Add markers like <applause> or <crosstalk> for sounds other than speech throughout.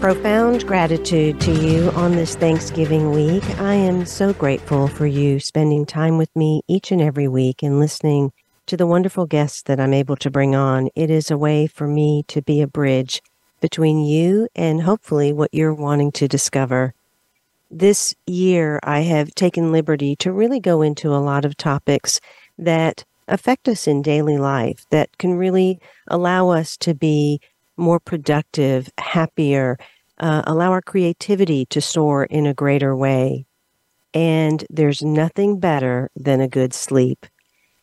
Profound gratitude to you on this Thanksgiving week. I am so grateful for you spending time with me each and every week and listening to the wonderful guests that I'm able to bring on. It is a way for me to be a bridge between you and hopefully what you're wanting to discover. This year, I have taken liberty to really go into a lot of topics that affect us in daily life, that can really allow us to be more productive, happier, uh, allow our creativity to soar in a greater way. And there's nothing better than a good sleep.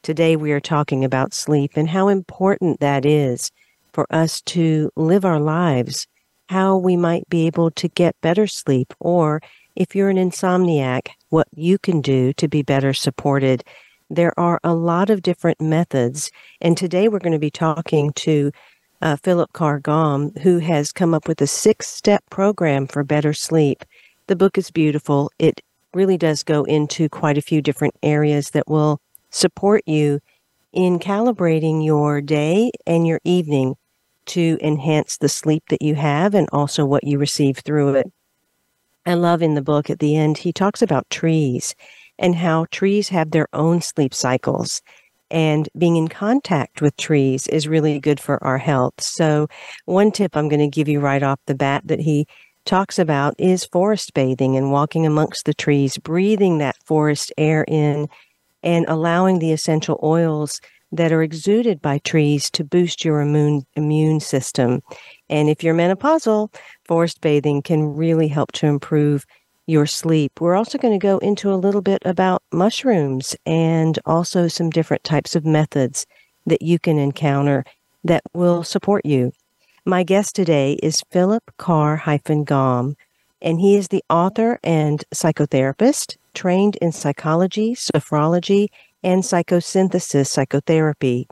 Today, we are talking about sleep and how important that is for us to live our lives, how we might be able to get better sleep, or if you're an insomniac, what you can do to be better supported. There are a lot of different methods. And today, we're going to be talking to uh, Philip Carr Gomm, who has come up with a six step program for better sleep. The book is beautiful. It really does go into quite a few different areas that will support you in calibrating your day and your evening to enhance the sleep that you have and also what you receive through it. I love in the book at the end, he talks about trees and how trees have their own sleep cycles. And being in contact with trees is really good for our health. So, one tip I'm going to give you right off the bat that he talks about is forest bathing and walking amongst the trees, breathing that forest air in and allowing the essential oils that are exuded by trees to boost your immune immune system. And if you're menopausal, forest bathing can really help to improve your sleep. We're also going to go into a little bit about mushrooms and also some different types of methods that you can encounter that will support you. My guest today is Philip Carr Gomm, and he is the author and psychotherapist trained in psychology, sophrology, and psychosynthesis psychotherapy.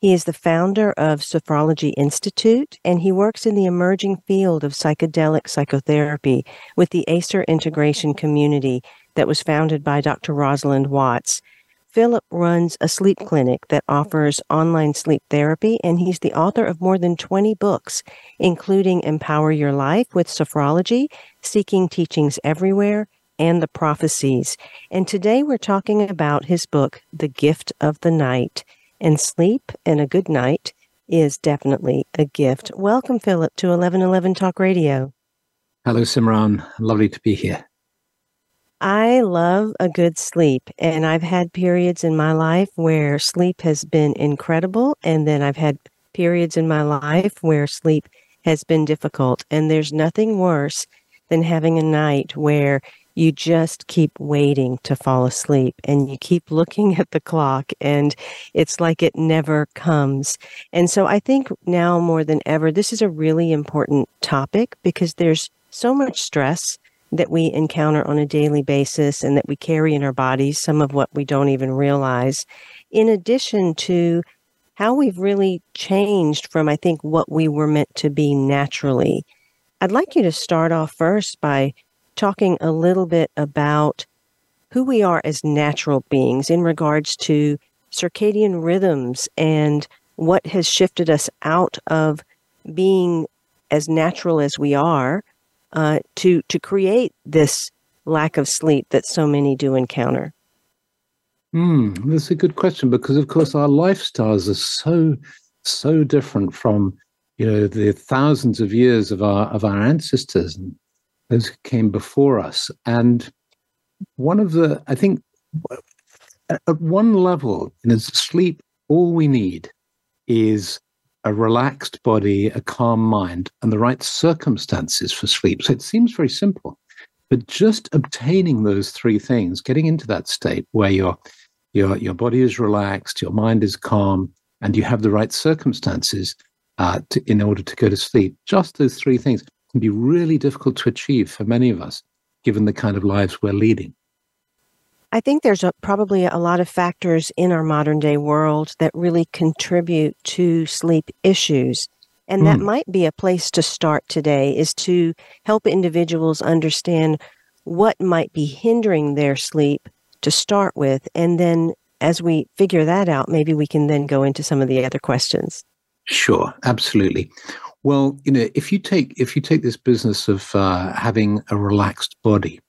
He is the founder of Sophrology Institute, and he works in the emerging field of psychedelic psychotherapy with the Acer Integration Community that was founded by Dr. Rosalind Watts. Philip runs a sleep clinic that offers online sleep therapy, and he's the author of more than 20 books, including Empower Your Life with Sophrology, Seeking Teachings Everywhere, and the prophecies. And today we're talking about his book, The Gift of the Night. And sleep and a good night is definitely a gift. Welcome, Philip, to 1111 Talk Radio. Hello, Simran. Lovely to be here. I love a good sleep, and I've had periods in my life where sleep has been incredible, and then I've had periods in my life where sleep has been difficult. And there's nothing worse than having a night where you just keep waiting to fall asleep and you keep looking <laughs> at the clock and it's like it never comes. And so I think now more than ever, this is a really important topic because there's so much stress that we encounter on a daily basis and that we carry in our bodies, some of what we don't even realize, in addition to how we've really changed from, I think, what we were meant to be naturally. I'd like you to start off first by talking a little bit about who we are as natural beings in regards to circadian rhythms and what has shifted us out of being as natural as we are uh, to to create this lack of sleep that so many do encounter. Hmm, that's a good question because, of course, our lifestyles are so so different from you know the thousands of years of our of our ancestors and those who came before us. And one of the, I think, at one level, in sleep, all we need is a relaxed body, a calm mind, and the right circumstances for sleep. So it seems very simple, but just obtaining those three things, getting into that state where your your your body is relaxed, your mind is calm, and you have the right circumstances uh, to, in order to go to sleep. Just those three things can be really difficult to achieve for many of us, given the kind of lives we're leading. I think there's a, probably a lot of factors in our modern day world that really contribute to sleep issues. And mm. that hmm. might be a place to start today is to help individuals understand what might be hindering their sleep to start with. And then as we figure that out, maybe we can then go into some of the other questions. Sure, absolutely. Well, you know, if you take if you take this business of uh, having a relaxed body,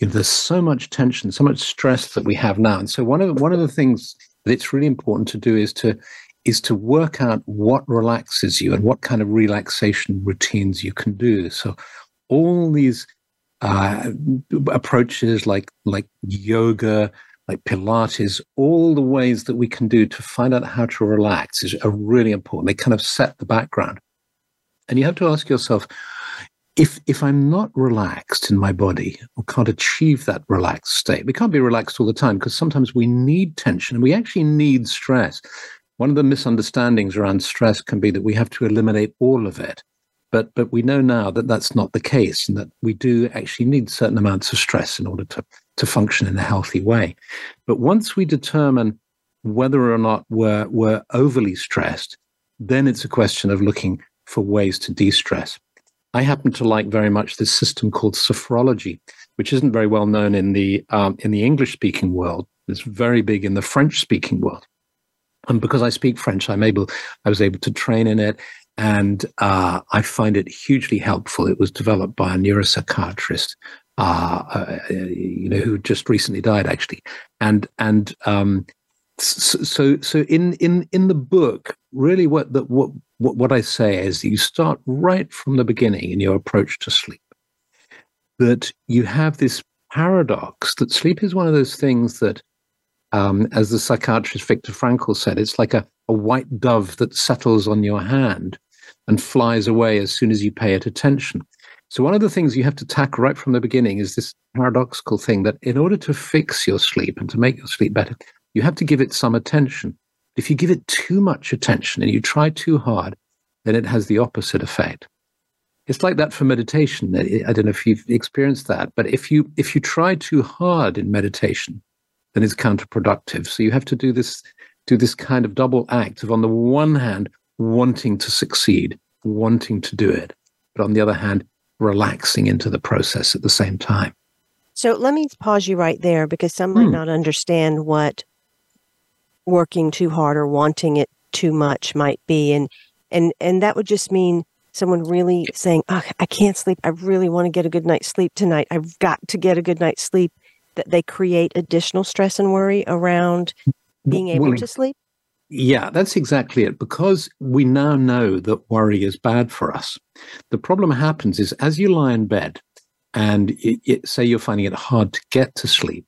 you know, there's so much tension, so much stress that we have now, and so one of one of the things that it's really important to do is to is to work out what relaxes you and what kind of relaxation routines you can do. So, all these uh, approaches like like yoga, like Pilates, all the ways that we can do to find out how to relax is are really important. They kind of set the background. And you have to ask yourself, if if I'm not relaxed in my body or can't achieve that relaxed state, we can't be relaxed all the time because sometimes we need tension and we actually need stress. One of the misunderstandings around stress can be that we have to eliminate all of it. But but we know now that that's not the case and that we do actually need certain amounts of stress in order to to function in a healthy way. But once we determine whether or not we're we're overly stressed, then it's a question of looking for ways to de stress. I happen to like very much this system called sophrology, which isn't very well known in the um, in the English speaking world. It's very big in the French speaking world. And because I speak French, I'm able I was able to train in it, and uh, I find it hugely helpful. It was developed by a neuropsychiatrist, uh, uh, you know, who just recently died, actually, and and um, so so in in in the book, really, what the, what what, I say is you start right from the beginning in your approach to sleep. That you have this paradox that sleep is one of those things that, um, as the psychiatrist Viktor Frankl said, it's like a, a white dove that settles on your hand and flies away as soon as you pay it attention. So, one of the things you have to tackle right from the beginning is this paradoxical thing that in order to fix your sleep and to make your sleep better, you have to give it some attention. If you give it too much attention and you try too hard, then it has the opposite effect. It's like that for meditation. I don't know if you've experienced that, but if you if you try too hard in meditation, then it's counterproductive. So you have to do this do this kind of double act of on the one hand wanting to succeed, wanting to do it, but on the other hand relaxing into the process at the same time. So let me pause you right there because some might hmm. not understand what working too hard or wanting it too much might be. And and and that would just mean someone really saying oh, i can't sleep. I really want to get a good night's sleep tonight. I've got to get a good night's sleep. That they create additional stress and worry around being able well, to sleep. yeah that's exactly it. Because we now know that worry is bad for us. The problem happens is as you lie in bed and it, it, say you're finding it hard to get to sleep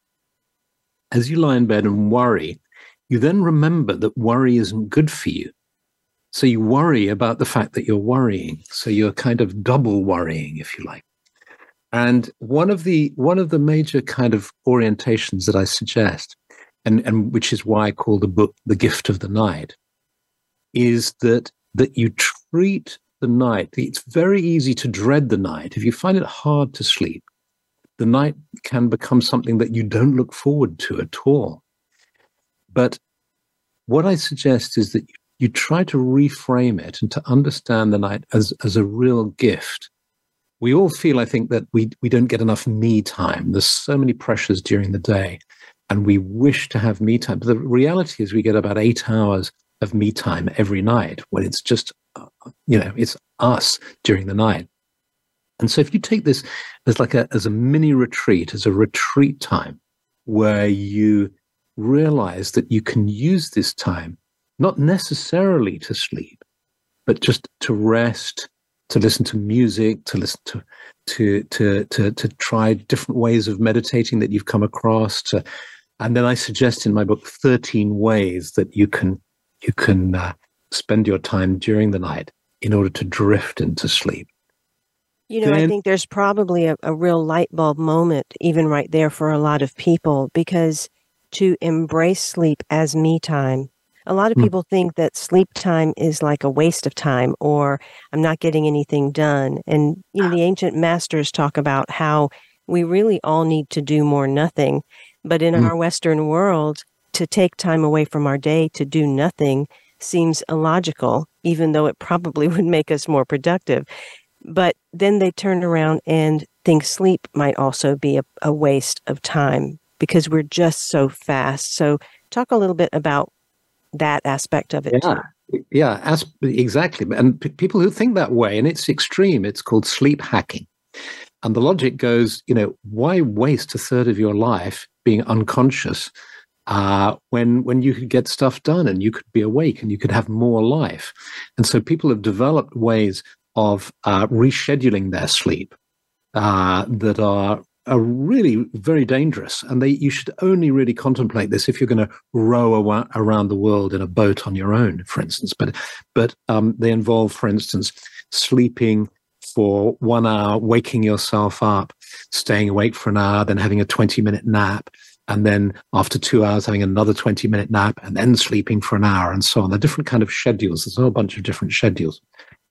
as you lie in bed and worry you then remember that worry isn't good for you. So you worry about the fact that you're worrying. So you're kind of double worrying, if you like. And one of the one of the major kind of orientations that I suggest, and, and which is why I call the book The Gift of the Night, is that that you treat the night. It's very easy to dread the night. If you find it hard to sleep, the night can become something that you don't look forward to at all. But what I suggest is that you try to reframe it and to understand the night as, as a real gift. We all feel, I think, that we, we don't get enough me time. There's so many pressures during the day, and we wish to have me time. But the reality is, we get about eight hours of me time every night when it's just, uh, you know, it's us during the night. And so if you take this as like a, as a mini retreat, as a retreat time where you realize that you can use this time not necessarily to sleep, but just to rest, to listen to music, to listen to to to to, to try different ways of meditating that you've come across. To, and then I suggest in my book 13 ways that you can you can uh, spend your time during the night in order to drift into sleep. You know, then, I think there's probably a, a real light bulb moment, even right there, for a lot of people, because to embrace sleep as me time. A lot of mm. people think that sleep time is like a waste of time or I'm not getting anything done. And, you know, the ancient masters talk about how we really all need to do more nothing. But in mm. our Western world, to take time away from our day to do nothing seems illogical, even though it probably <laughs> would make us more productive. But then they turn around and think sleep might also be a, a waste of time because we're just so fast. So, talk a little bit about that aspect of it. Yeah. Too. Yeah, as, exactly. And p- people who think that way, and it's extreme, it's called sleep hacking. And the logic goes, you know, why waste a third of your life being unconscious uh, when when you could get stuff done and you could be awake and you could have more life? And so people have developed ways of uh, rescheduling their sleep uh, that are are really very dangerous, and they you should only really contemplate this if you're going to row around the world in a boat on your own, for instance. But but um, they involve, for instance, sleeping for one hour, waking yourself up, staying awake for an hour, then having a 20 minute nap, and then after two hours having another 20 minute nap, and then sleeping for an hour, and so on. They're different kind of schedules. There's a whole bunch of different schedules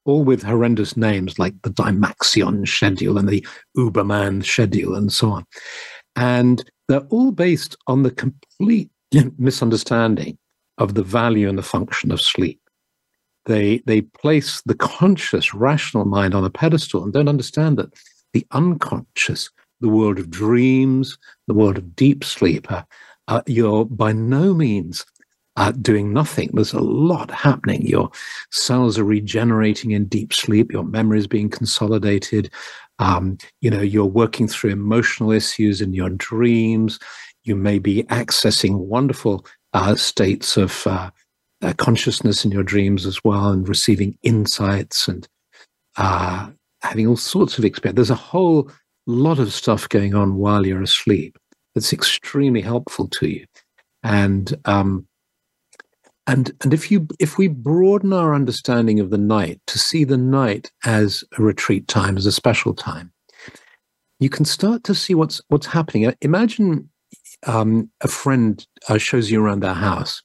all with horrendous names like the Dymaxion schedule and the Uberman schedule and so on. And they're all based on the complete <laughs> misunderstanding of the value and the function of sleep. They, they place the conscious, rational mind on a pedestal and don't understand that the unconscious, the world of dreams, the world of deep sleep, uh, uh, you're by no means uh, doing nothing. There's a lot happening. Your cells are regenerating in deep sleep. Your memory is being consolidated. Um, you know, you're working through emotional issues in your dreams. You may be accessing wonderful uh, states of uh, uh consciousness in your dreams as well, and receiving insights and uh, having all sorts of experience. There's a whole lot of stuff going on while you're asleep that's extremely helpful to you. And um, and and if you if we broaden our understanding of the night to see the night as a retreat time, as a special time, you can start to see what's what's happening. Uh, imagine um, a friend uh, shows you around their house,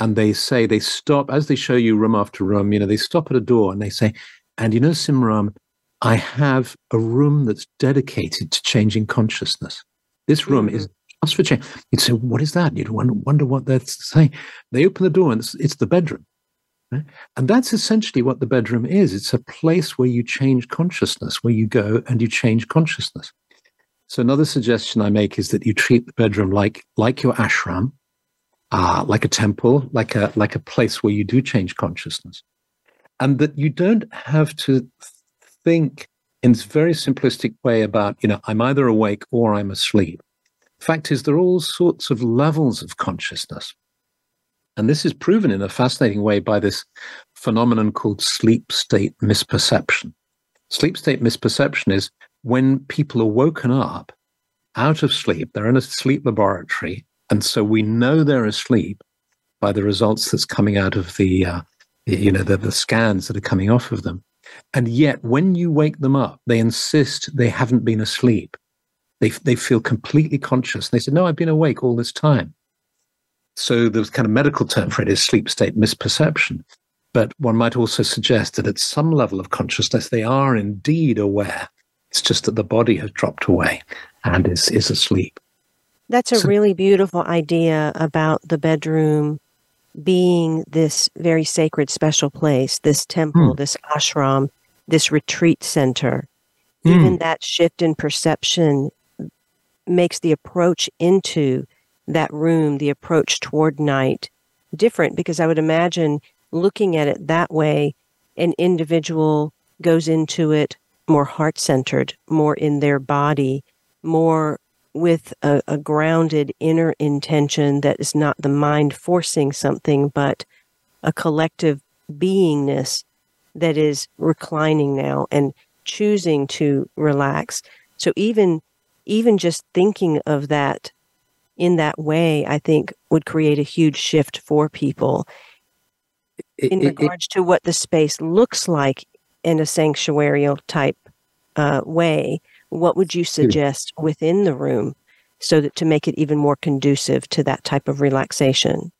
and they say they stop as they show you room after room. You know, they stop at a door and they say, "And you know, Simran, I have a room that's dedicated to changing consciousness. This room mm-hmm. is ask for change. You'd say, what is that? You'd wonder, wonder what they're saying. They open the door and it's, it's the bedroom. Right? And that's essentially what the bedroom is. It's a place where you change consciousness, where you go and you change consciousness. So another suggestion I make is that you treat the bedroom like like your ashram, uh, like a temple, like a like a place where you do change consciousness, and that you don't have to think in this very simplistic way about you know I'm either awake or I'm asleep. Fact is, there are all sorts of levels of consciousness. And this is proven in a fascinating way by this phenomenon called sleep state misperception. Sleep state misperception is when people are woken up out of sleep, they're in a sleep laboratory, and so we know they're asleep by the results that's coming out of the, uh, you know, the, the scans that are coming off of them. And yet, when you wake them up, they insist they haven't been asleep. They, they feel completely conscious. And they said, No, I've been awake all this time. So the kind of medical term for it is sleep state misperception. But one might also suggest that at some level of consciousness, they are indeed aware. It's just that the body has dropped away and is, is asleep. That's a so, really beautiful idea about the bedroom being this very sacred, special place, this temple, hmm. this ashram, this retreat center. Hmm. Even that shift in perception makes the approach into that room, the approach toward night, different because I would imagine looking at it that way, an individual goes into it more heart centered, more in their body, more with a, a, grounded inner intention that is not the mind forcing something, but a collective beingness that is reclining now and choosing to relax. So even even just thinking of that in that way, I think would create a huge shift for people in it, regards it, to what the space looks like in a sanctuarial type uh, way. What would you suggest within the room so that to make it even more conducive to that type of relaxation?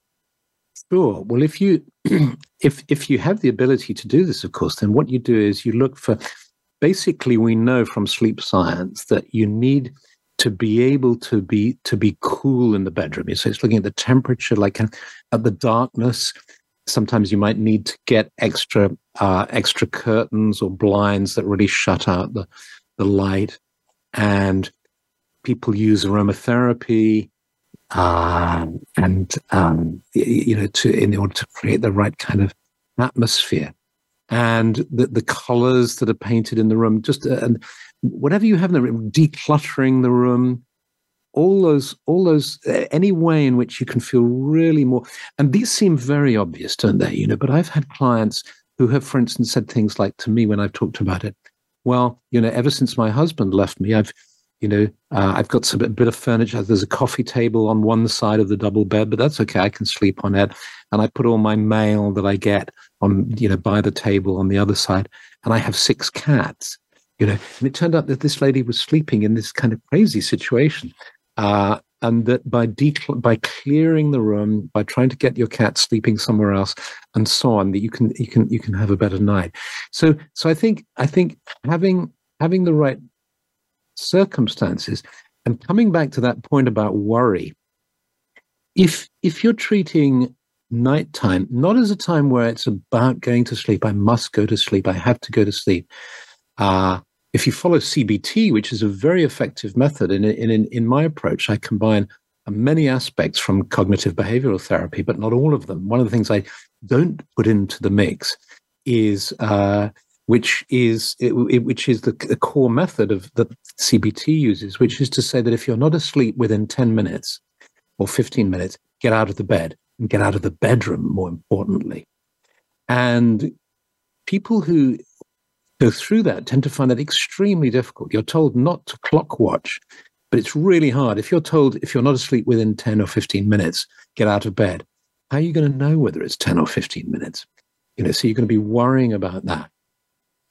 Sure. Well, if you <clears throat> if if you have the ability to do this, of course, then what you do is you look for basically, we know from sleep science that you need to be able to be to be cool in the bedroom. So it's looking at the temperature, like at the darkness. Sometimes you might need to get extra uh, extra curtains or blinds that really shut out the the light. And people use aromatherapy uh, and um, you know to in order to create the right kind of atmosphere and the, the colors that are painted in the room just uh, and whatever you have in the room decluttering the room all those all those uh, any way in which you can feel really more and these seem very obvious don't they you know but i've had clients who have for instance said things like to me when i've talked about it well you know ever since my husband left me i've you know, uh, I've got some a bit of furniture. There's a coffee table on one side of the double bed, but that's okay. I can sleep on it. And I put all my mail that I get on, you know, by the table on the other side. And I have six cats, you know. And it turned out that this lady was sleeping in this kind of crazy situation. Uh, and that by decl- by clearing the room, by trying to get your cat sleeping somewhere else, and so on, that you can you can you can have a better night. So so I think I think having having the right circumstances. And coming back to that point about worry, if if you're treating nighttime not as a time where it's about going to sleep, I must go to sleep, I have to go to sleep. Uh, if you follow CBT, which is a very effective method, in, in, in my approach, I combine many aspects from cognitive behavioral therapy, but not all of them. One of the things I don't put into the mix is uh, which is it, which is the, the, core method of that CBT uses, which is to say that if you're not asleep within 10 minutes or 15 minutes, get out of the bed and get out of the bedroom, more importantly. And people who go through that tend to find that extremely difficult. You're told not to clock watch, but it's really hard. If you're told if you're not asleep within 10 or 15 minutes, get out of bed, how are you going to know whether it's 10 or 15 minutes? You know, so you're going to be worrying about that.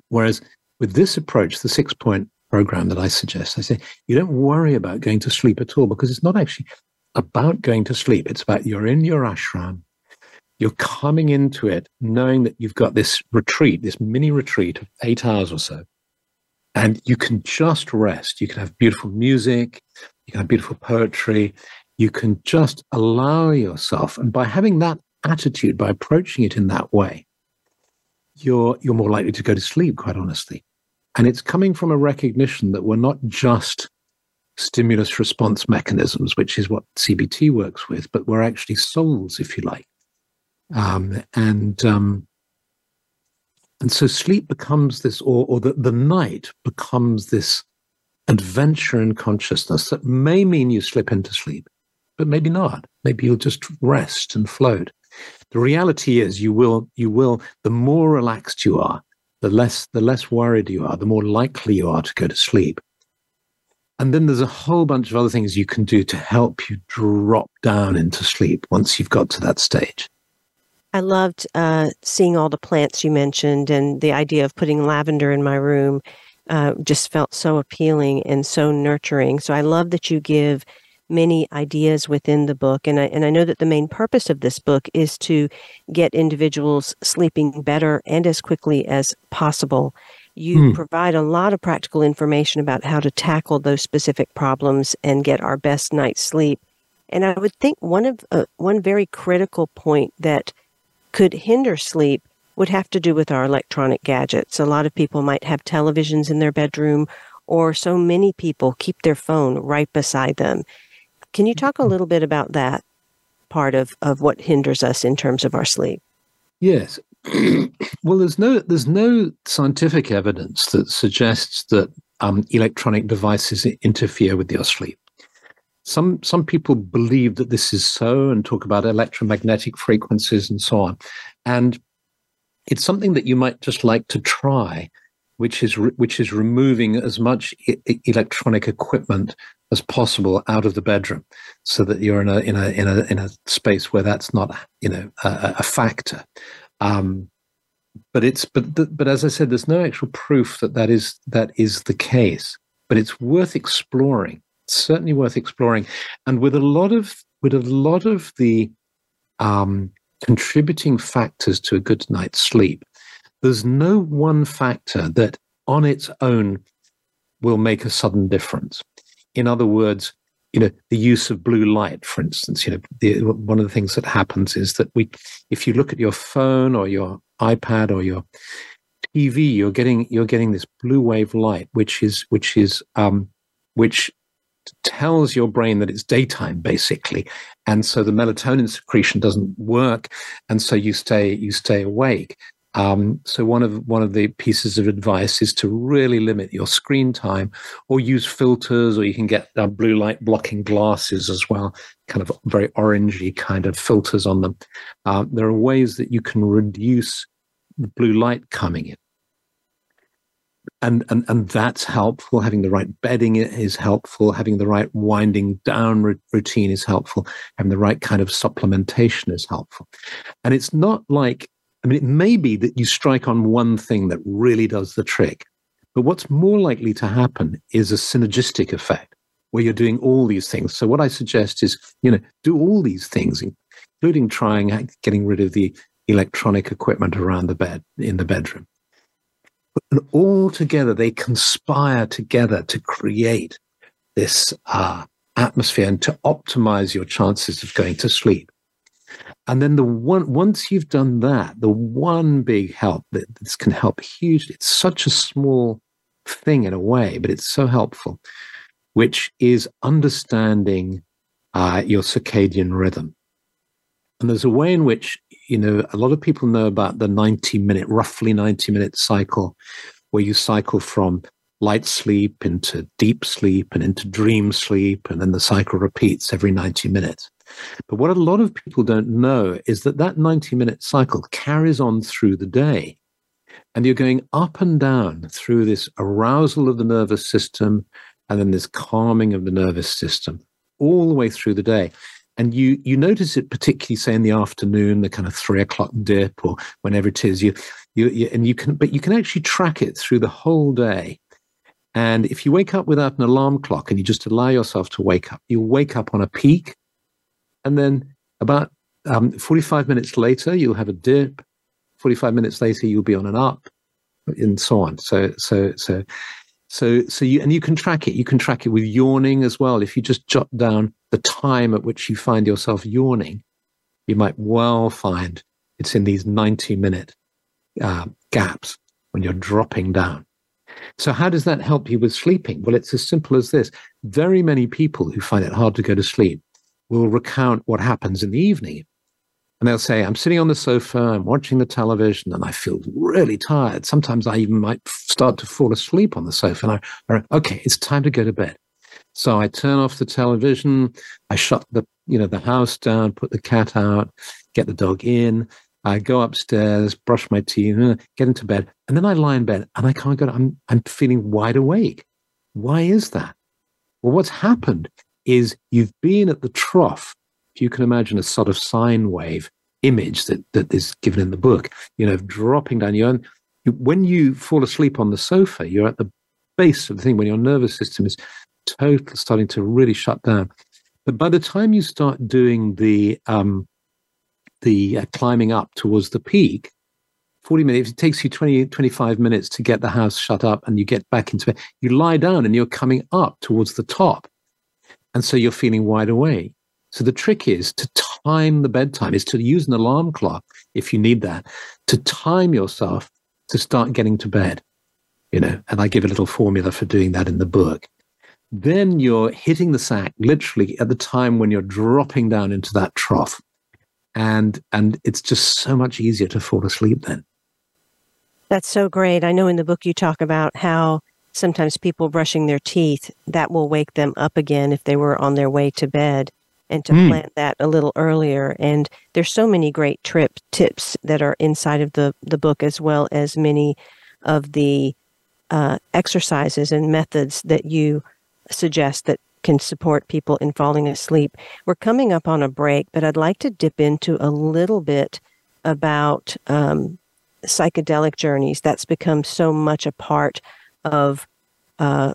Whereas with this approach, the six point program that I suggest, I say, you don't worry about going to sleep at all because it's not actually about going to sleep. It's about you're in your ashram, you're coming into it knowing that you've got this retreat, this mini retreat of eight hours or so. And you can just rest. You can have beautiful music, you can have beautiful poetry, you can just allow yourself. And by having that attitude, by approaching it in that way, you're you're more likely to go to sleep quite honestly and it's coming from a recognition that we're not just stimulus response mechanisms which is what cbt works with but we're actually souls if you like. Um, and um, and so sleep becomes this or, or the, the night becomes this adventure in consciousness that may mean you slip into sleep but maybe not. Maybe you'll just rest and float. The reality is you will you will the more relaxed you are the less the less worried you are the more likely you are to go to sleep and then there's a whole bunch of other things you can do to help you drop down into sleep once you've got to that stage i loved uh, seeing all the plants you mentioned and the idea of putting lavender in my room uh, just felt so appealing and so nurturing so i love that you give many ideas within the book. And I, and I know that the main purpose of this book is to get individuals sleeping better and as quickly as possible. You hmm. provide a lot of practical information about how to tackle those specific problems and get our best night's sleep. And I would think one of uh, one very critical point that could hinder sleep would have to do with our electronic gadgets. A lot of people might have televisions in their bedroom, or so many people keep their phone right beside them. Can you talk a little bit about that part of, of what hinders us in terms of our sleep? Yes. Well, there's no there's no scientific evidence that suggests that um, electronic devices interfere with your sleep. Some some people believe that this is so and talk about electromagnetic frequencies and so on, and it's something that you might just like to try, which is re- which is removing as much electronic equipment as possible out of the bedroom so that you're in a in a in a in a space where that's not you know a, a factor um, but it's but but as i said there's no actual proof that that is that is the case but it's worth exploring it's certainly worth exploring. And with a lot of with a lot of the um, contributing factors to a good night's sleep there's no one factor that on its own will make a sudden difference. In other words, you know, the use of blue light, for instance, you know, the, one of the things that happens is that we, if you look at your phone or your iPad or your TV, you're getting you're getting this blue wave light, which is which is um, which tells your brain that it's daytime basically. And so the melatonin secretion doesn't work. And so you stay you stay awake um, so one of one of the pieces of advice is to really limit your screen time, or use filters, or you can get uh, blue light blocking glasses as well, kind of very orangey kind of filters on them. Uh, there are ways that you can reduce the blue light coming in. And and and that's helpful. Having the right bedding is helpful. Having the right winding down routine is helpful. Having the right kind of supplementation is helpful. And it's not like i mean it may be that you strike on one thing that really does the trick but what's more likely to happen is a synergistic effect where you're doing all these things so what i suggest is you know do all these things including trying getting rid of the electronic equipment around the bed in the bedroom and all together, they conspire together to create this uh, atmosphere and to optimize your chances of going to sleep. And then the one once you've done that, the one big help that this can help hugely. It's such a small thing in a way, but it's so helpful, which is understanding uh, your circadian rhythm. And there's a way in which you know, a lot of people know about the 90 minute, roughly 90 minute cycle, where you cycle from light sleep into deep sleep and into dream sleep, and then the cycle repeats every 90 minutes. But what a lot of people don't know is that that 90 minute cycle carries on through the day. And you're going up and down through this arousal of the nervous system and then this calming of the nervous system all the way through the day and you you notice it particularly say in the afternoon the kind of three o'clock dip or whenever it is you, you, you and you can but you can actually track it through the whole day and if you wake up without an alarm clock and you just allow yourself to wake up you'll wake up on a peak and then about um, 45 minutes later you'll have a dip 45 minutes later you'll be on an up and so on so so so so, so you, and you can track it. You can track it with yawning as well. If you just jot down the time at which you find yourself yawning, you might well find it's in these 90 minute uh, gaps when you're dropping down. So, how does that help you with sleeping? Well, it's as simple as this. Very many people who find it hard to go to sleep will recount what happens in the evening and they'll say, I'm sitting on the sofa, I'm watching the television, and I feel really tired. Sometimes I even might start to fall asleep on the sofa. And I, I okay, it's time to go to bed. So I turn off the television, I shut the, you know, the house down, put the cat out, get the dog in, I go upstairs, brush my teeth, uh, get into bed, and then I lie in bed and I can't go. I'm I'm feeling wide awake. Why is that? Well, what's happened is you've been at the trough If you can imagine a sort of sine wave image that, that is given in the book, you know, dropping down. You, when you fall asleep on the sofa, you're at the base of the thing when your nervous system is totally starting to really shut down. But by the time you start doing the um, the uh, climbing up towards the peak, 40 minutes, it takes you 20, 25 minutes to get the house shut up and you get back into bed. You lie down and you're coming up towards the top. And so you're feeling wide awake. So the trick is to time the bedtime, is to use an alarm clock if you need that, to time yourself to start getting to bed. You know, and I give a little formula for doing that in the book. Then you're hitting the sack literally at the time when you're dropping down into that trough. And and it's just so much easier to fall asleep then. That's so great. I know in the book you talk about how sometimes people brushing their teeth that will wake them up again if they were on their way to bed and to mm. plan that a little earlier. And there's so many great trip tips that are inside of the, the book, as well as many of the uh, exercises and methods that you suggest that can support people in falling asleep. We're coming up on a break, but I'd like to dip into a little bit about um, psychedelic journeys. That's become so much a part of uh,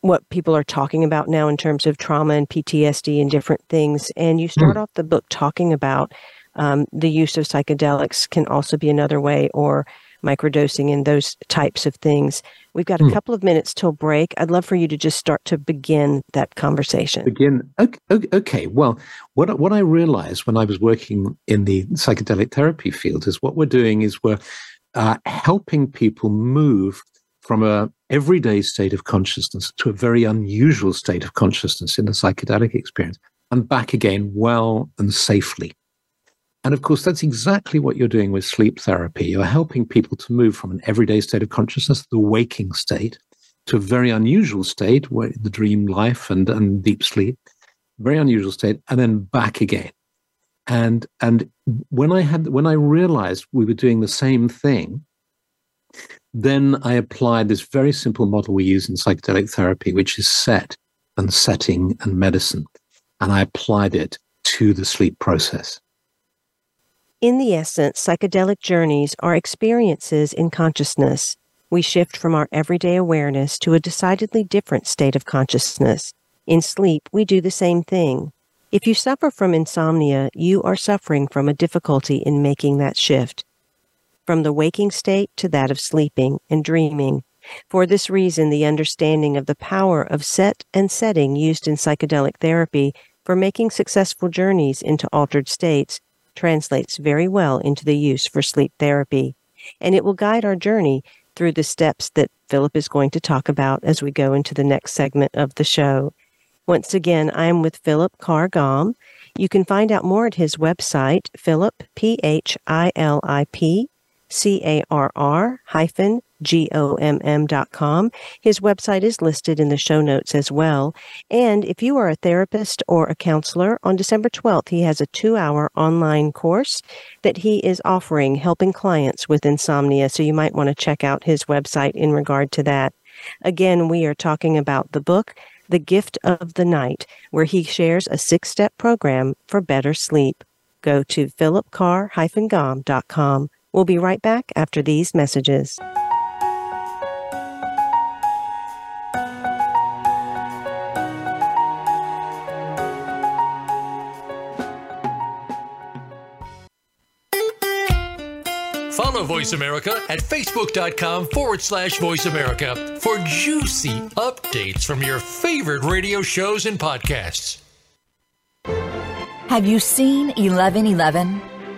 what people are talking about now in terms of trauma and PTSD and different things. And you start mm. off the book talking about um, the use of psychedelics can also be another way, or microdosing and those types of things. We've got a hmm. couple of minutes till break. I'd love for you to just start to begin that conversation. Begin. Okay. okay. Well, what what I realized when I was working in the psychedelic therapy field is what we're doing is we're uh, helping people move from a everyday state of consciousness to a very unusual state of consciousness in the psychedelic experience and back again well and safely. And of course, that's exactly what you're doing with sleep therapy. You're helping people to move from an everyday state of consciousness, the waking state, to a very unusual state, where the dream life and, and deep sleep, very unusual state, and then back again. And and when I had when I realized we were doing the same thing, then I applied this very simple model we use in psychedelic therapy, which is set and setting and medicine. And I applied it to the sleep process. In the essence, psychedelic journeys are experiences in consciousness. We shift from our everyday awareness to a decidedly different state of consciousness. In sleep, we do the same thing. If you suffer from insomnia, you are suffering from a difficulty in making that shift from the waking state to that of sleeping and dreaming. For this reason, the understanding of the power of set and setting used in psychedelic therapy for making successful journeys into altered states translates very well into the use for sleep therapy, and it will guide our journey through the steps that Philip is going to talk about as we go into the next segment of the show. Once again, I am with Philip Carr Gomm. You can find out more at his website, Philip, P H I L I P C A R R hyphen G-O-M-M.com. His website is listed in the show notes as well. And if you are a therapist or a counselor, on December 12th, he has a two hour online course that he is offering helping clients with insomnia. So you might want to check out his website in regard to that. Again, we are talking about the book, The Gift of the Night, where he shares a six step program for better sleep. Go to philipcarr-gomm.com. We'll be right back after these messages. Follow Voice America at facebook.com forward slash voice America for juicy updates from your favorite radio shows and podcasts. Have you seen 1111?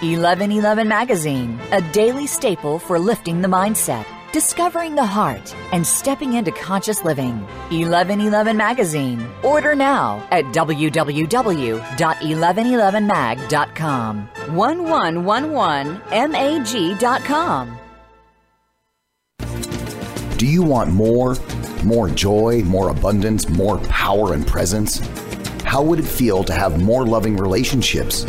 1111 Magazine, a daily staple for lifting the mindset, discovering the heart, and stepping into conscious living. 1111 Magazine. Order now at www.1111mag.com. 1111mag.com. Do you want more? More joy, more abundance, more power and presence? How would it feel to have more loving relationships?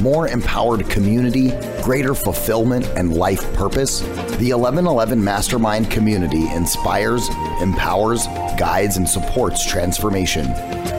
More empowered community, greater fulfillment, and life purpose? The 1111 Mastermind community inspires, empowers, guides, and supports transformation.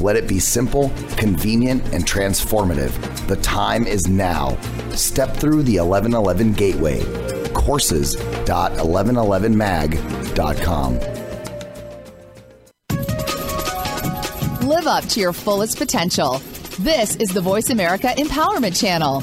Let it be simple, convenient, and transformative. The time is now. Step through the 1111 gateway. Courses.1111mag.com. Live up to your fullest potential. This is the Voice America Empowerment Channel.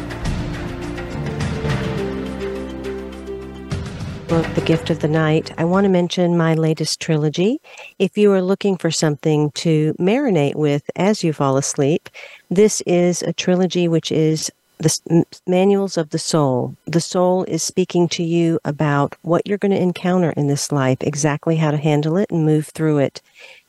Book, The Gift of the Night, I want to mention my latest trilogy. If you are looking for something to marinate with as you fall asleep, this is a trilogy which is the manuals of the soul. The soul is speaking to you about what you're going to encounter in this life, exactly how to handle it and move through it.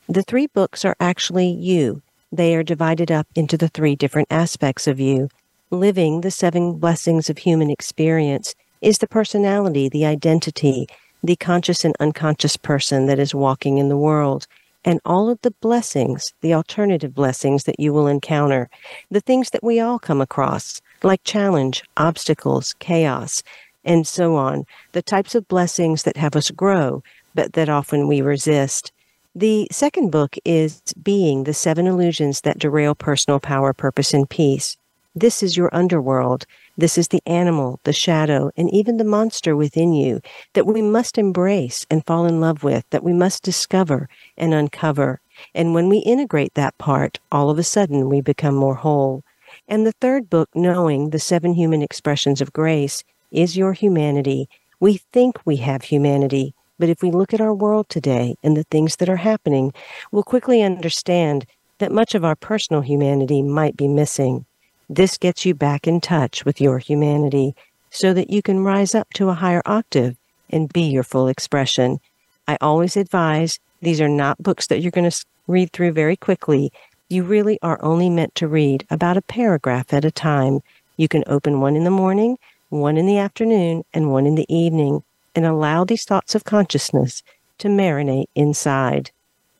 The three books are actually you. They are divided up into the three different aspects of you. Living the seven blessings of human experience is the personality, the identity, the conscious and unconscious person that is walking in the world, and all of the blessings, the alternative blessings that you will encounter, the things that we all come across, like challenge, obstacles, chaos, and so on, the types of blessings that have us grow, but that often we resist. The second book is Being the Seven Illusions That Derail Personal Power, Purpose, and Peace. This is your underworld. This is the animal, the shadow, and even the monster within you that we must embrace and fall in love with, that we must discover and uncover. And when we integrate that part, all of a sudden we become more whole. And the third book, Knowing the Seven Human Expressions of Grace, is your humanity. We think we have humanity, but if we look at our world today and the things that are happening, we'll quickly understand that much of our personal humanity might be missing. This gets you back in touch with your humanity so that you can rise up to a higher octave and be your full expression. I always advise these are not books that you're going to read through very quickly. You really are only meant to read about a paragraph at a time. You can open one in the morning, one in the afternoon, and one in the evening, and allow these thoughts of consciousness to marinate inside.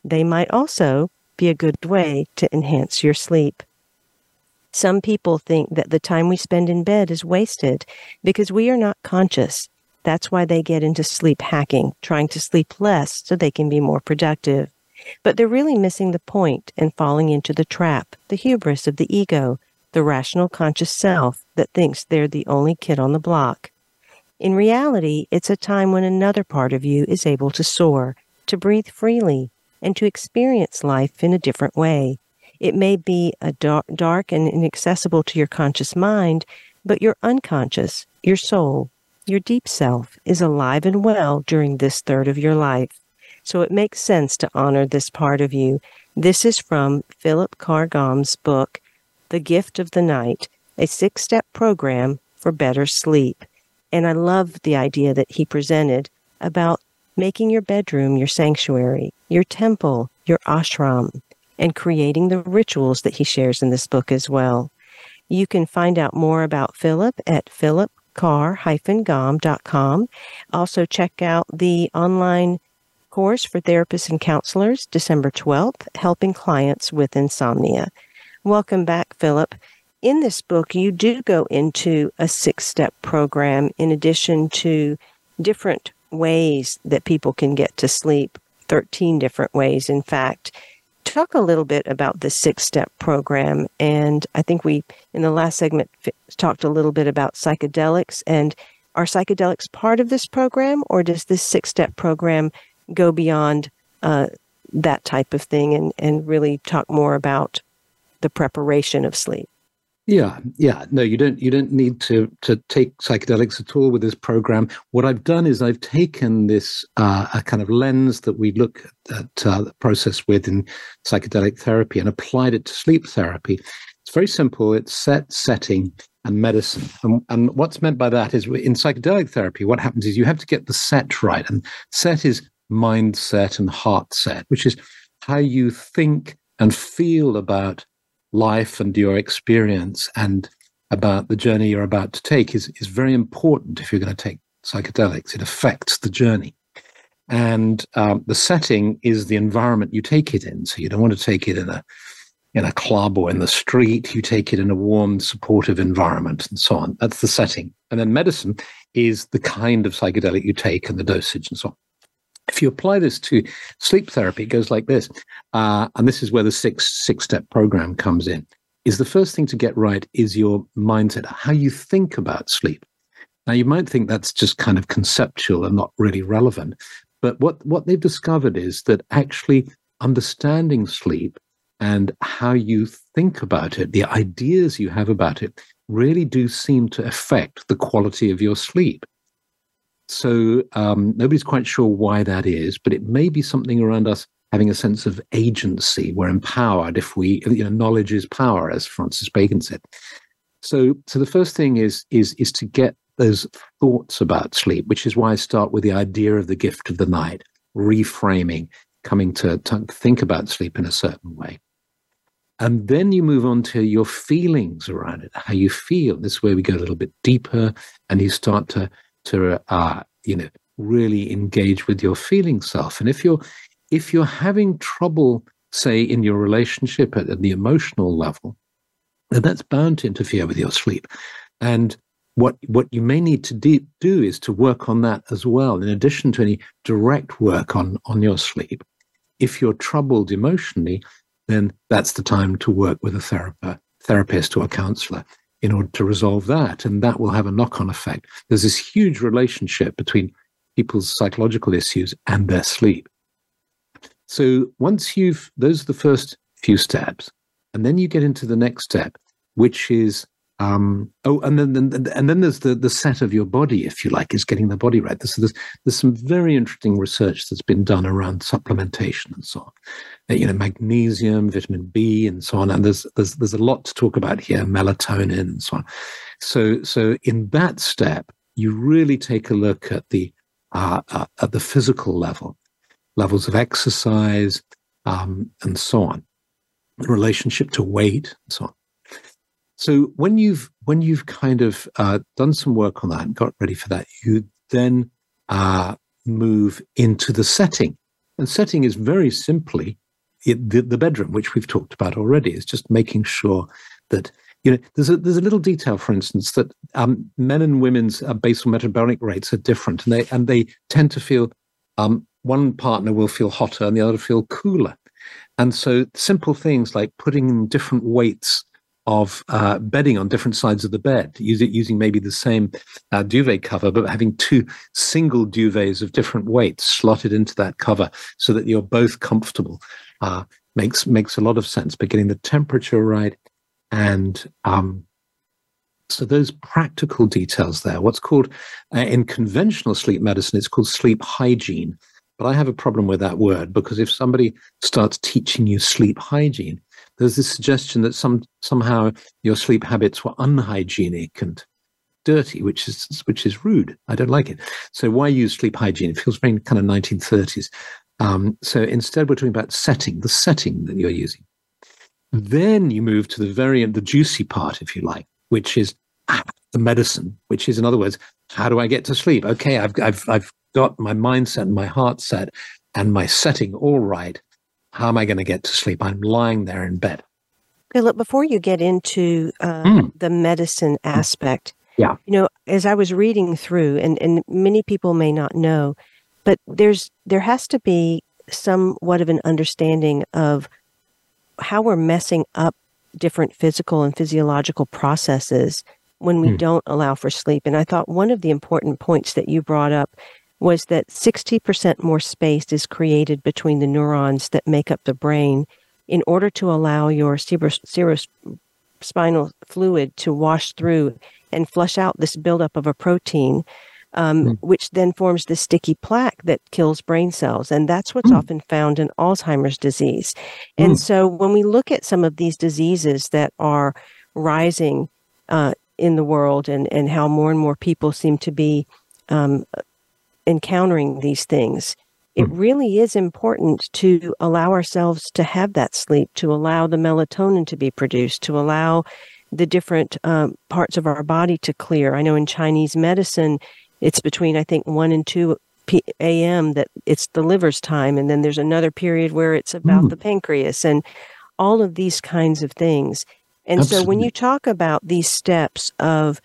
They might also be a good way to enhance your sleep. Some people think that the time we spend in bed is wasted because we are not conscious. That's why they get into sleep hacking, trying to sleep less so they can be more productive. But they're really missing the point and falling into the trap, the hubris of the ego, the rational conscious self that thinks they're the only kid on the block. In reality, it's a time when another part of you is able to soar, to breathe freely, and to experience life in a different way. It may be a dark, dark and inaccessible to your conscious mind, but your unconscious, your soul, your deep self is alive and well during this third of your life. So it makes sense to honor this part of you. This is from Philip Carr-Gomm's book, The Gift of the Night, a six step program for better sleep. And I love the idea that he presented about making your bedroom your sanctuary, your temple, your ashram, and creating the rituals that he shares in this book as well. You can find out more about Philip at philipcarr-gomm.com. Also check out the online course for therapists and counselors, December 12th, helping clients with insomnia. Welcome back, Philip. In this book, you do go into a six step program in addition to different ways that people can get to sleep, 13 different ways, in fact talk a little bit about the six step program. And I think we, in the last segment, f- talked a little bit about psychedelics. And are psychedelics part of this program, or does this six step program go beyond uh, that type of thing and, and really talk more about the preparation of sleep? Yeah, yeah. No, you don't. You don't need to to take psychedelics at all with this program. What I've done is I've taken this uh, a kind of lens that we look at uh, the process with in psychedelic therapy and applied it to sleep therapy. It's very simple. It's set, setting, and medicine. And, and what's meant by that is in psychedelic therapy, what happens is you have to get the set right. And set is mindset and heart set, which is how you think and feel about life and your experience and about the journey you're about to take is, is very important if you're going to take psychedelics. It affects the journey. And um, the setting is the environment you take it in. So you don't want to take it in a in a club or in the street. You take it in a warm, supportive environment and so on. That's the setting. And then medicine is the kind of psychedelic you take and the dosage and so on. If you apply this to sleep therapy, it goes like this. Uh, and this is where the six six step program comes in. is the first thing to get right is your mindset, how you think about sleep. Now, you might think that's just kind of conceptual and not really relevant. But what, what they've discovered is that actually understanding sleep and how you think about it, the ideas you have about it, really do seem to affect the quality of your sleep. So um, nobody's quite sure why that is, but it may be something around us having a sense of agency. We're empowered if we, you know, knowledge is power, as Francis Bacon said. So, so the first thing is is is to get those thoughts about sleep, which is why I start with the idea of the gift of the night, reframing, coming to, to think about sleep in a certain way. And then you move on to your feelings around it, how you feel. This is where we go a little bit deeper, and you start to to uh, you know really engage with your feeling self. And if you're if you're having trouble, say in your relationship at, at the emotional level, then that's bound to interfere with your sleep. And what what you may need to de- do is to work on that as well, in addition to any direct work on on your sleep. If you're troubled emotionally, then that's the time to work with a therapist, therapist or a counselor in order to resolve that, and that will have a knock-on effect. There's this huge relationship between people's psychological issues and their sleep. So once you've those are the first few steps, and then you get into the next step, which is um, oh, and then, then and then there's the the set of your body, if you like, is getting the body right. There's, there's there's some very interesting research that's been done around supplementation and so on. Uh, you know, magnesium, vitamin B, and so on. And there's there's there's a lot to talk about here, melatonin and so on. So so in that step, you really take a look at the uh, uh, at the physical level, levels of exercise, um, and so on, the relationship to weight, and so on. So when you've when you've kind of uh, done some work on that and got ready for that, you then uh, move into the setting. And setting is very simply it, the, the bedroom, which we've talked about already. Is just making sure that you know there's a there's a little detail, for instance, that um, men and women's uh, basal metabolic rates are different, and they and they tend to feel um, one partner will feel hotter and the other feel cooler. And so simple things like putting different weights of uh, bedding on different sides of the bed, using, using maybe the same uh, duvet cover, but having two single duvets of different weights slotted into that cover so that you're both comfortable uh, makes makes a lot of sense. But getting the temperature right and um, so those practical details there. What's called uh, in conventional sleep medicine, it's called sleep hygiene. But I have a problem with that word because if somebody starts teaching you sleep hygiene, there's this suggestion that some somehow your sleep habits were unhygienic and dirty, which is which is rude. I don't like it. So why use sleep hygiene? It feels very kind of 1930s. Um, so instead, we're talking about setting, the setting that you're using. Then you move to the very the juicy part, if you like, which is ah, the medicine, which is, in other words, how do I get to sleep? Okay, I've I've I've got my mindset and my heart set and my setting all right. How am I going to get to sleep? I'm lying there in bed. Philip, before you get into uh, mm. the medicine aspect, yeah, you know, as I was reading through, and and many people may not know, but there's there has to be somewhat of an understanding of how we're messing up different physical and physiological processes when we mm. don't allow for sleep. And I thought one of the important points that you brought up was that 60% more space is created between the neurons that make up the brain in order to allow your cerebrospinal fluid to wash through and flush out this buildup of a protein, um, mm. which then forms the sticky plaque that kills brain cells. And that's what's mm. often found in Alzheimer's disease. And mm. so when we look at some of these diseases that are rising uh, in the world and, and how more and more people seem to be um, encountering these things, it hmm. really is important to allow ourselves to have that sleep, to allow the melatonin to be produced, to allow the different um, parts of our body to clear. I know in Chinese medicine, it's between, I think, 1 and 2 p- a.m. that it's the liver's time. And then there's another period where it's about mm. the pancreas and all of these kinds of things. And Absolutely. so when you talk about these steps of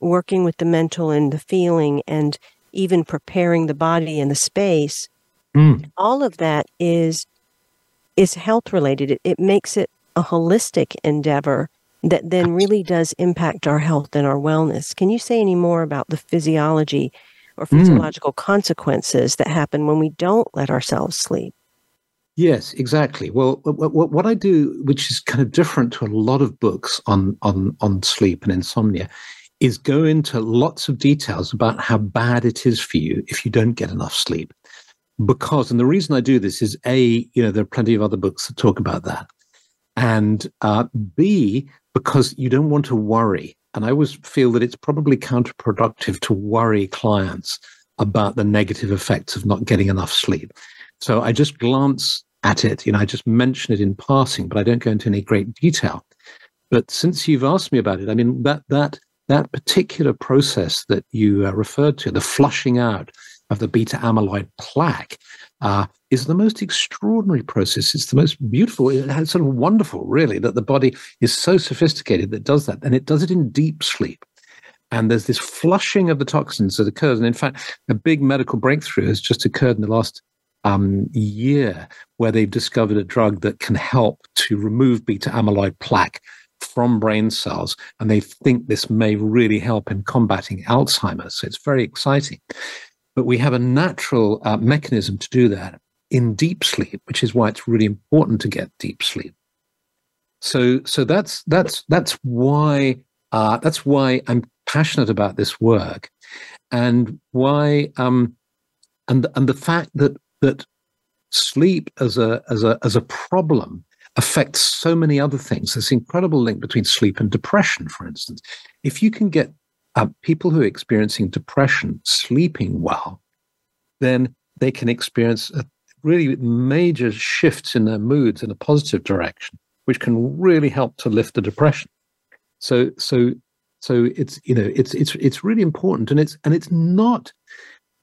working with the mental and the feeling and even preparing the body and the space, mm. all of that is is health related. It, it makes it a holistic endeavor that then really does impact our health and our wellness. Can you say any more about the physiology or hmm. physiological mm. consequences that happen when we don't let ourselves sleep? Yes, exactly. Well, what, what I do, which is kind of different to a lot of books on on on sleep and insomnia, is go into lots of details about how bad it is for you if you don't get enough sleep. Because, and the reason I do this is a, you know, there are plenty of other books that talk about that, and uh, b, because you don't want to worry. And I always feel that it's probably counterproductive to worry clients about the negative effects of not getting enough sleep. So I just glance at it. You know, I just mention it in passing, but I don't go into any great detail. But since you've asked me about it, I mean that that that particular process that you uh, referred to, the flushing out of the beta amyloid plaque, uh, is the most extraordinary process. It's the most beautiful, it's sort of wonderful, really, that the body is so sophisticated that does that, and it does it in deep sleep. And there's this flushing of the toxins that occurs. And in fact, a big medical breakthrough has just occurred in the last um, year where they've discovered a drug that can help to remove beta amyloid plaque from brain cells. And they think this may really help in combating Alzheimer's. So it's very exciting. But we have a natural uh, mechanism to do that in deep sleep, which is why it's really important to get deep sleep. So, so that's that's that's why uh, that's why I'm passionate about this work, and why um, and and the fact that that sleep as a as a as a problem affects so many other things. There's an incredible link between sleep and depression, for instance. If you can get uh, people who are experiencing depression sleeping well, then they can experience a really major shifts in their moods in a positive direction, which can really help to lift the depression. So, so, so it's you know it's it's it's really important, and it's and it's not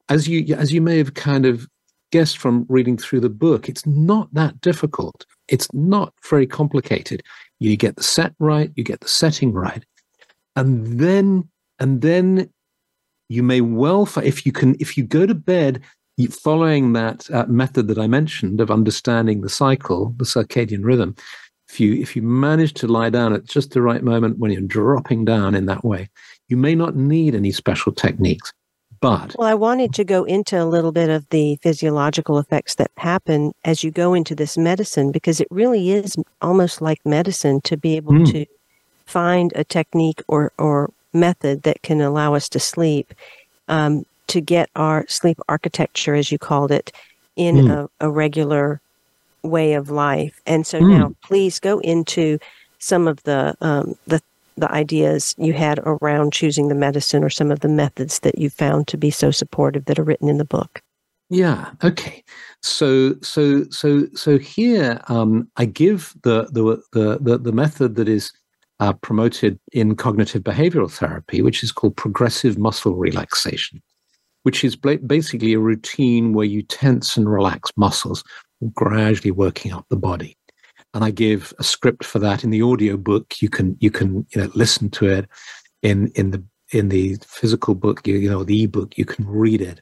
as you as you may have kind of guessed from reading through the book, it's not that difficult. It's not very complicated. You get the set right, you get the setting right, and then and then you may well if you can if you go to bed following that uh, method that I mentioned of understanding the cycle, the circadian rhythm. If you if you manage to lie down at just the right moment when you're dropping down in that way, you may not need any special techniques. But well, I wanted to go into a little bit of the physiological effects that happen as you go into this medicine because it really is almost like medicine to be able mm. to find a technique or or method that can allow us to sleep um, to get our sleep architecture, as you called it, in mm. a, a, regular way of life. And so mm. now, please go into some of the um, the the ideas you had around choosing the medicine or some of the methods that you found to be so supportive that are written in the book. Yeah. Okay. So so so so here um, I give the, the the the method that is uh, promoted in cognitive behavioral therapy, which is called progressive muscle relaxation, which is basically a routine where you tense and relax muscles, gradually working up the body and I give a script for that in the audio book. You can you can you know listen to it in in the in the physical book. You, you know the ebook. You can read it.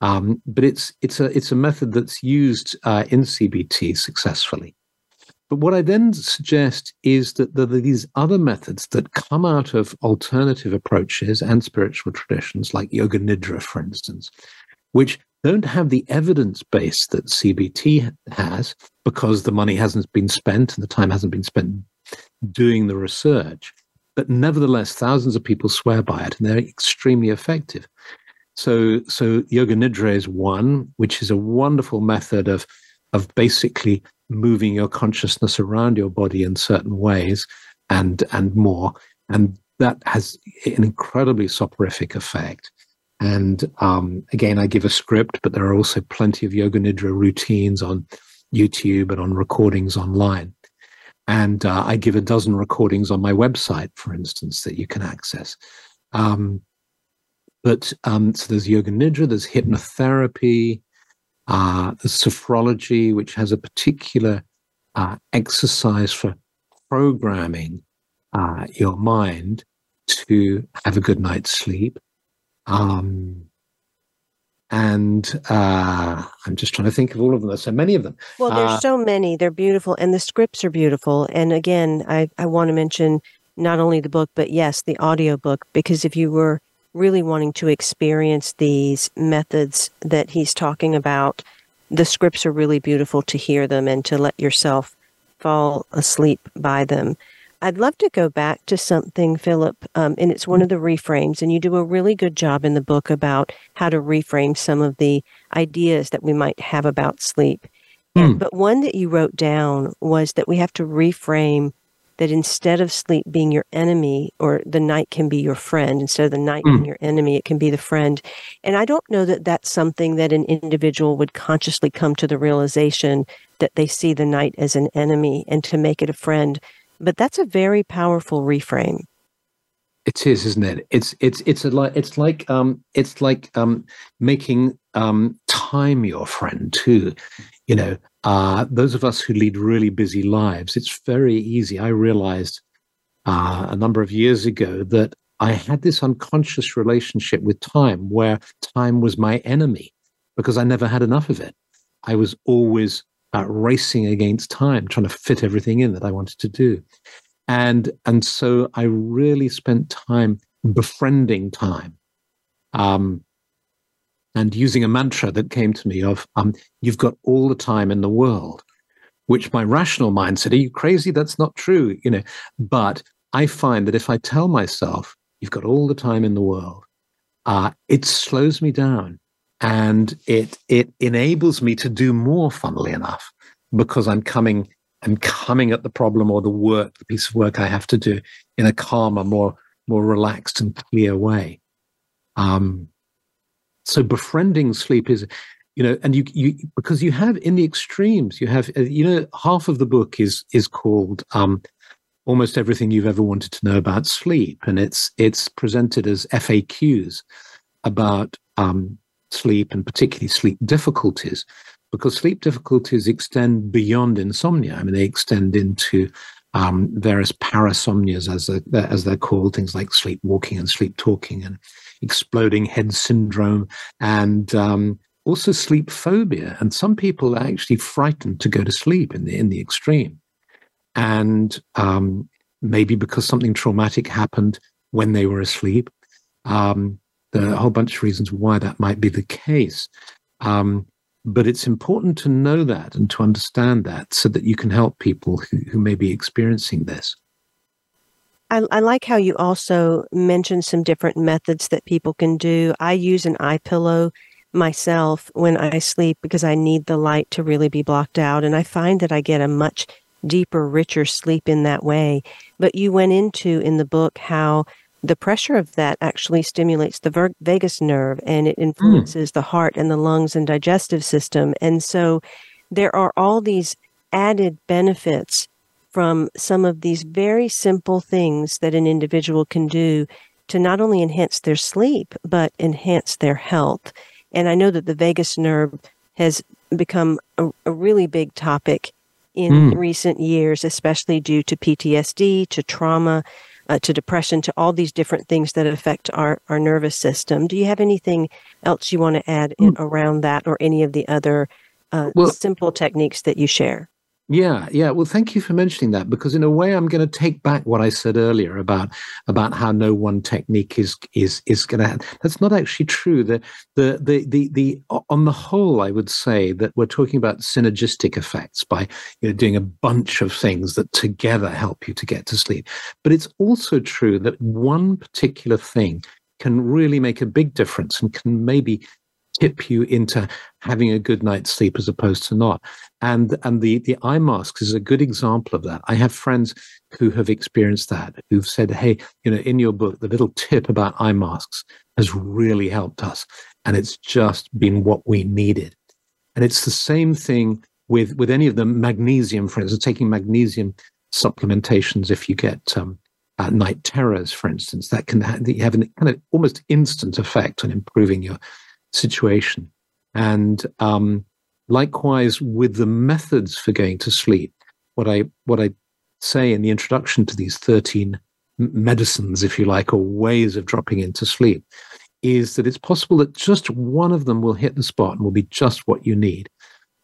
Um, but it's it's a it's a method that's used uh, in CBT successfully. But what I then suggest is that there are these other methods that come out of alternative approaches and spiritual traditions, like Yoga Nidra, for instance, which don't have the evidence base that CBT has because the money hasn't been spent and the time hasn't been spent doing the research. But nevertheless, thousands of people swear by it and they're extremely effective. So, so Yoga Nidra is one, which is a wonderful method of, of basically moving your consciousness around your body in certain ways and, and more. And that has an incredibly soporific effect. And um, again, I give a script, but there are also plenty of yoga nidra routines on YouTube and on recordings online. And uh, I give a dozen recordings on my website, for instance, that you can access. Um, but um, so there's yoga nidra, there's hypnotherapy, uh, there's sophrology, which has a particular uh, exercise for programming uh, your mind to have a good night's sleep. Um, and uh, I'm just trying to think of all of them. There's so many of them. Well, there's uh, so many. They're beautiful, and the scripts are beautiful. And again, I, I want to mention not only the book, but yes, the audio book, because if you were really wanting to experience these methods that he's talking about, the scripts are really beautiful to hear them and to let yourself fall asleep by them. I'd love to go back to something, Philip, um, and it's one of the reframes, and you do a really good job in the book about how to reframe some of the ideas that we might have about sleep. Mm. but one that you wrote down was that we have to reframe that instead of sleep being your enemy or the night can be your friend instead of the night mm. being your enemy it can be the friend and i don't know that that's something that an individual would consciously come to the realization that they see the night as an enemy and to make it a friend but that's a very powerful reframe. It is, isn't it? It's it's it's a like it's like um it's like um making um time your friend too. You know, uh those of us who lead really busy lives, it's very easy. I realized uh, a number of years ago that I had this unconscious relationship with time where time was my enemy because I never had enough of it. I was always uh, racing against time, trying to fit everything in that I wanted to do. And, and so I really spent time befriending time um, and using a mantra that came to me of, um, you've got all the time in the world, which my rational mind said, are you crazy? That's not true, you know. But I find that if I tell myself, you've got all the time in the world, uh, it slows me down and it it enables me to do more funnily enough because i'm coming i'm coming at the problem or the work the piece of work i have to do in a calmer more more relaxed and clear way. Um so befriending sleep is you know and you you because you have in the extremes you have uh, you know half of the book is is called um almost everything you've ever wanted to know about sleep. And it's it's presented as faqs about um sleep and particularly sleep difficulties, because sleep difficulties extend beyond insomnia. I mean, they extend into um, various parasomnias, as they're, as they're called, things like sleepwalking and sleep talking and exploding head syndrome and um, also sleep phobia. And some people are actually frightened to go to sleep in the in the extreme, and um, maybe because something traumatic happened when they were asleep. Um, there are a whole bunch of reasons why that might be the case. Um, but it's important to know that and to understand that so that you can help people who, who may be experiencing this. I, I like how you also mentioned some different methods that people can do. I use an eye pillow myself when I sleep because I need the light to really be blocked out. And I find that I get a much deeper, richer sleep in that way. But you went into in the book how the pressure of that actually stimulates the ver- vagus nerve and it hmm. influences mm. the heart and the lungs and digestive system. And so there are all these added benefits from some of these very simple things that an individual can do to not only enhance their sleep, but enhance their health. And I know that the vagus nerve has become a, a really big topic in mm. recent years, especially due to PTSD, to trauma, uh, to depression, to all these different things that affect our, our nervous system. Do you have anything else you want to add in, hmm. around that or any of the other uh, well, simple techniques that you share? Yeah, yeah. Well, thank you for mentioning that because in a way, I'm going to take back what I said earlier about about how no one technique is is is going to. That's not actually true. The, the the the the on the whole, I would say that we're talking about synergistic effects by you know doing a bunch of things that together help you to get to sleep. But it's also true that one particular thing can really make a big difference and can maybe tip you into having a good night's sleep as opposed to not. And and the the eye masks is a good example of that. I have friends who have experienced that, who've said, "Hey, you know, in your book, the little tip about eye masks has really helped us, and it's just been what we needed." And it's the same thing with with any of the magnesium, for instance, taking magnesium supplementations if you get um, uh, night terrors, for instance, that can have, have an kind of almost instant effect on improving your situation. And um, likewise with the methods for going to sleep, what I what I say in the introduction to these 13 medicines, if you like, or ways of dropping into sleep, is that it's possible that just one of them will hit the spot and will be just what you need.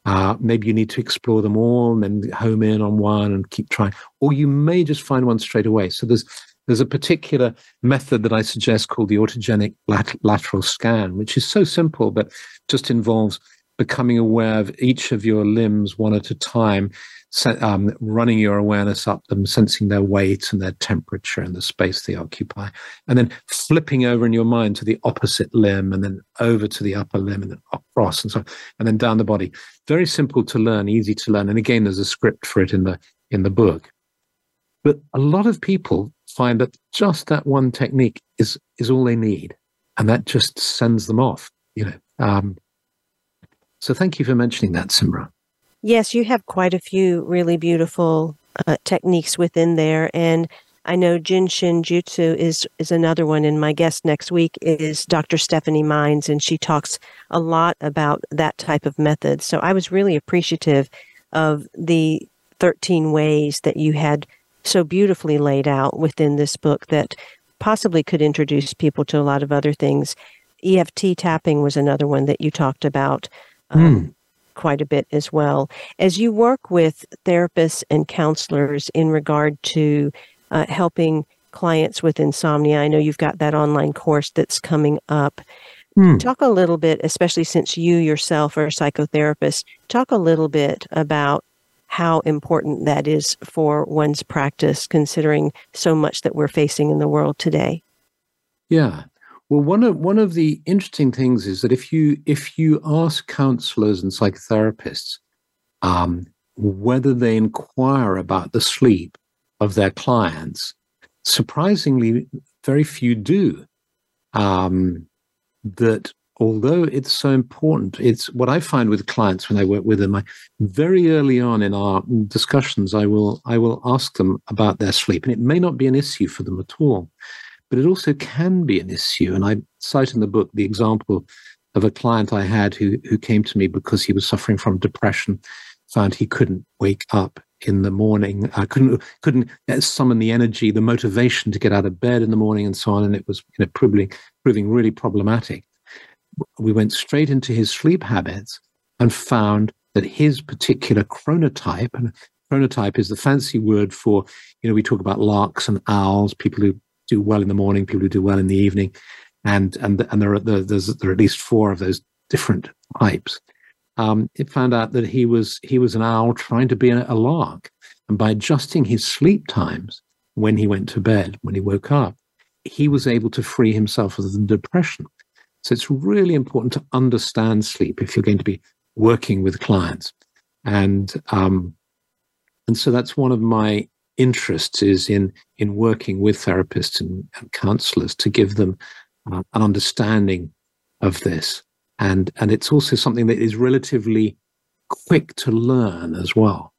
Uh, maybe you need to explore them all and then home in on one and keep trying, or you may just find one straight away. So there's there's a particular method that I suggest called the autogenic lat- lateral scan, which is so simple, but just involves becoming aware of each of your limbs one at a time, um, running your awareness up them, sensing their weight and their temperature and the space they occupy, and then flipping over in your mind to the opposite limb, and then over to the upper limb, and then across, and so, on, and then down the body. Very simple to learn, easy to learn, and again, there's a script for it in the in the book. But a lot of people find that just that one technique is is all they need, and that just sends them off. You know. Um, so thank you for mentioning that, Simran. Yes, you have quite a few really beautiful uh, techniques within there, and I know Jin Shin Jutsu is is another one. And my guest next week is Dr. Stephanie Mines, and she talks a lot about that type of method. So I was really appreciative of the 13 ways that you had so beautifully laid out within this book that possibly could introduce people to a lot of other things. EFT tapping was another one that you talked about um, mm. quite a bit as well. As you work with therapists and counselors in regard to uh, helping clients with insomnia, I know you've got that online course that's coming up. Mm. Talk a little bit, especially since you yourself are a psychotherapist, talk a little bit about how important that is for one's practice, considering so much that we're facing in the world today. Yeah. Well, one of one of the interesting things is that if you if you ask counselors and psychotherapists um, whether they inquire about the sleep of their clients, surprisingly, very few do. Um, that although it's so important, it's what I find with clients when I work with them. I, very early on in our discussions, I will I will ask them about their sleep, and it may not be an issue for them at all, but it also can be an issue. And I cite in the book the example of a client I had who who came to me because he was suffering from depression, found he couldn't wake up in the morning. I couldn't couldn't summon the energy, the motivation to get out of bed in the morning, and so on. And it was you know, proving proving really problematic we went straight into his sleep habits and found that his particular chronotype, and chronotype is the fancy word for, you know, we talk about larks and owls, people who do well in the morning, people who do well in the evening, and and and there are there's there are at least four of those different types. Um, it found out that he was he was an owl trying to be a, a lark, and by adjusting his sleep times when he went to bed, when he woke up, he was able to free himself of the depression. So it's really important to understand sleep if you're going to be working with clients. And um, and so that's one of my interests is in in working with therapists and, and counselors to give them uh, an understanding of this. And and it's also something that is relatively quick to learn as well.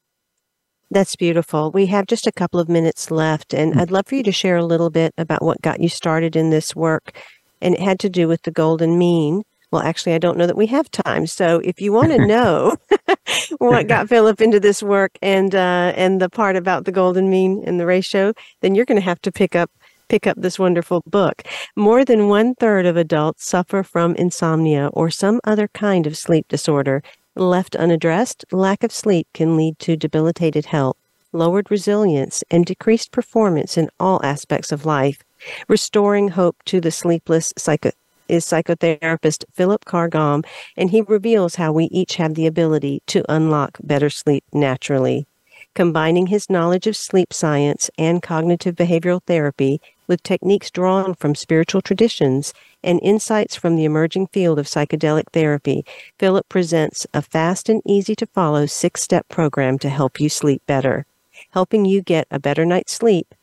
That's beautiful. We have just a couple of minutes left, and hmm. I'd love for you to share a little bit about what got you started in this work and it had to do with the golden mean. Well, actually, I don't know that we have time. So, if you want to <laughs> know <laughs> what got <laughs> Philip into this work and uh, and the part about the golden mean and the ratio, then you're going to have to pick up pick up this wonderful book. More than one third of adults suffer from insomnia or some other kind of sleep disorder. Left unaddressed, lack of sleep can lead to debilitated health, lowered resilience, and decreased performance in all aspects of life. Restoring Hope to the Sleepless Psycho- is psychotherapist Philip Carr-Gomm, and he reveals how we each have the ability to unlock better sleep naturally. Combining his knowledge of sleep science and cognitive behavioral therapy with techniques drawn from spiritual traditions and insights from the emerging field of psychedelic therapy, Philip presents a fast and easy to follow six step program to help you sleep better. Helping you get a better night's sleep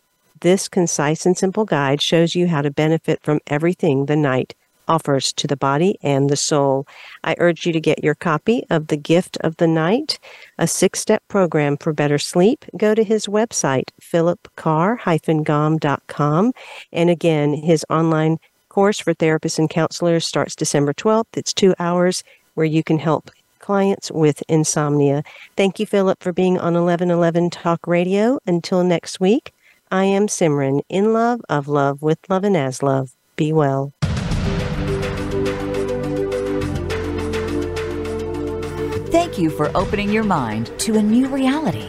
this concise and simple guide shows you how to benefit from everything the night offers to the body and the soul. I urge you to get your copy of The Gift of the Night, a six step program for better sleep. Go to his website, philipcarr-gomm.com. And again, his online course for therapists and counselors starts December 12th. It's two hours where you can help clients with insomnia. Thank you, Philip, for being on 1111 Talk Radio. Until next week, I am Simran, in love, of love, with love, and as love. Be well. Thank you for opening your mind to a new reality